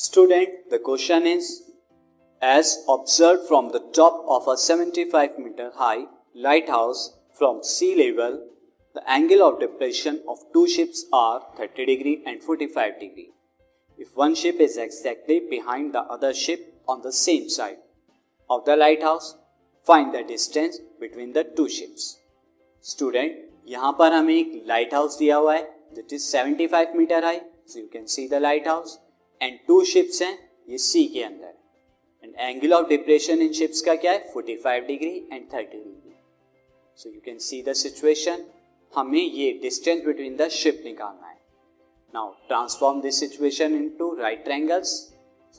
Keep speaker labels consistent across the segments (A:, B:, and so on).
A: Student, the question is As observed from the top of a 75 meter high lighthouse from sea level, the angle of depression of two ships are 30 degree and 45 degree. If one ship is exactly behind the other ship on the same side of the lighthouse, find the distance between the two ships. Student, यहाँ पर हमें एक light house दिया हुआ है that is 75 metre high so you can see the lighthouse and two ships हैं, ये sea के अंदर. एंड एंगल ऑफ़ डिप्रेशन इन शिप्स का क्या है? 45 degree and 30 degree so you can see the situation हमें ये डिस्टेंस बिटवीन द शिप निकालना है. Now transform this situation into right triangles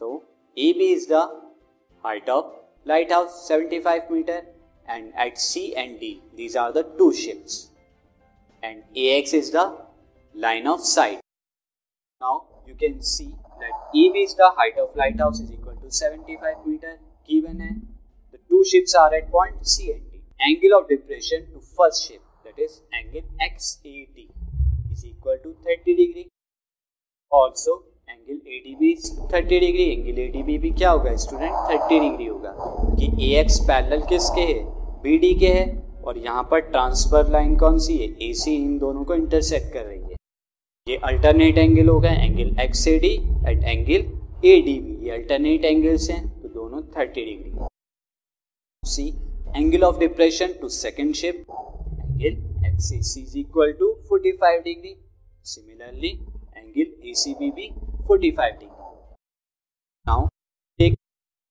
A: so A B is the height of lighthouse 75 meter. And at C and D, these are the two ships. And AX is the line of sight. Now you can see EB is the height of lighthouse is equal to 75 meter given hai. The two ships are at point C and D. Angle of depression to first ship that is angle XAD is equal to 30 degree. Also angle A D B thirty degree angle A D B भी क्या होगा student thirty degree होगा क्योंकि ए x parallel किसके है B D के है और यहाँ पर ट्रांसफ़र लाइन कौन सी है ए सी इन दोनों को इंटरसेक्ट कर रही है ये अल्टरनेट एंगल होगा angle X A D and angle A D B ये अल्टरनेट एंगल्स हैं तो दोनों thirty degree see angle of depression to second ship angle X A C is equal to forty five degree similarly angle A C B भी 45 degree. Now, take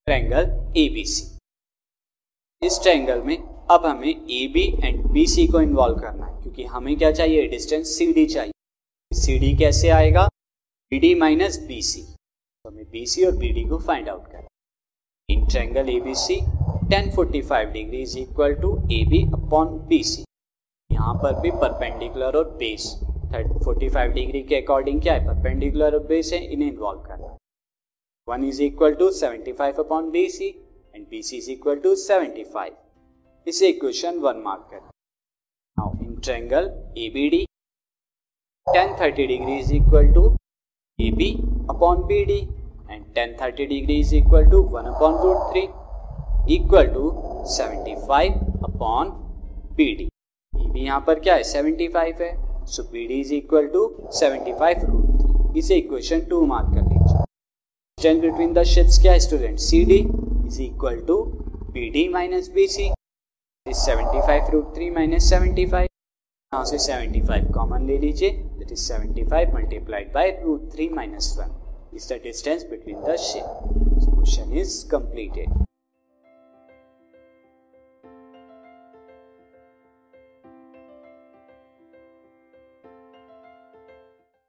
A: triangle ABC. इस triangle में अब हमें A B and B C को involve करना है, क्योंकि हमें क्या चाहिए? डिस्टेंस सी डी चाहिए। डी कैसे आएगा? B D minus B C तो हमें बी सी और बी डी को फाइंड आउट करना in triangle A B C tan forty five degree is equal to A B upon B C यहाँ पर भी परपेंडिकुलर और बेस फोर्टी फाइव डिग्री के अकॉर्डिंग क्या है? परपेंडिकुलर और बेस है, इन्हें इन्वॉल्व करना one is equal to seventy five upon B C and B C is equal to seventy five इसे इक्वेशन वन मार्क कर triangle A B D to A B upon B D and tan thirty degree is equal to one upon root three equal to seventy five upon B D A B यहाँ पर क्या है? Seventy five है। So B D is equal to seventy five root three इसे equation two mark कर लीजिए। Between the ships क्या student C D is equal to B D minus B C seventy five root three minus seventy five यहाँ से seventy five common ले लीजिए। that is 75 multiplied by root 3 minus 1 is the distance between the shapes. This question is completed.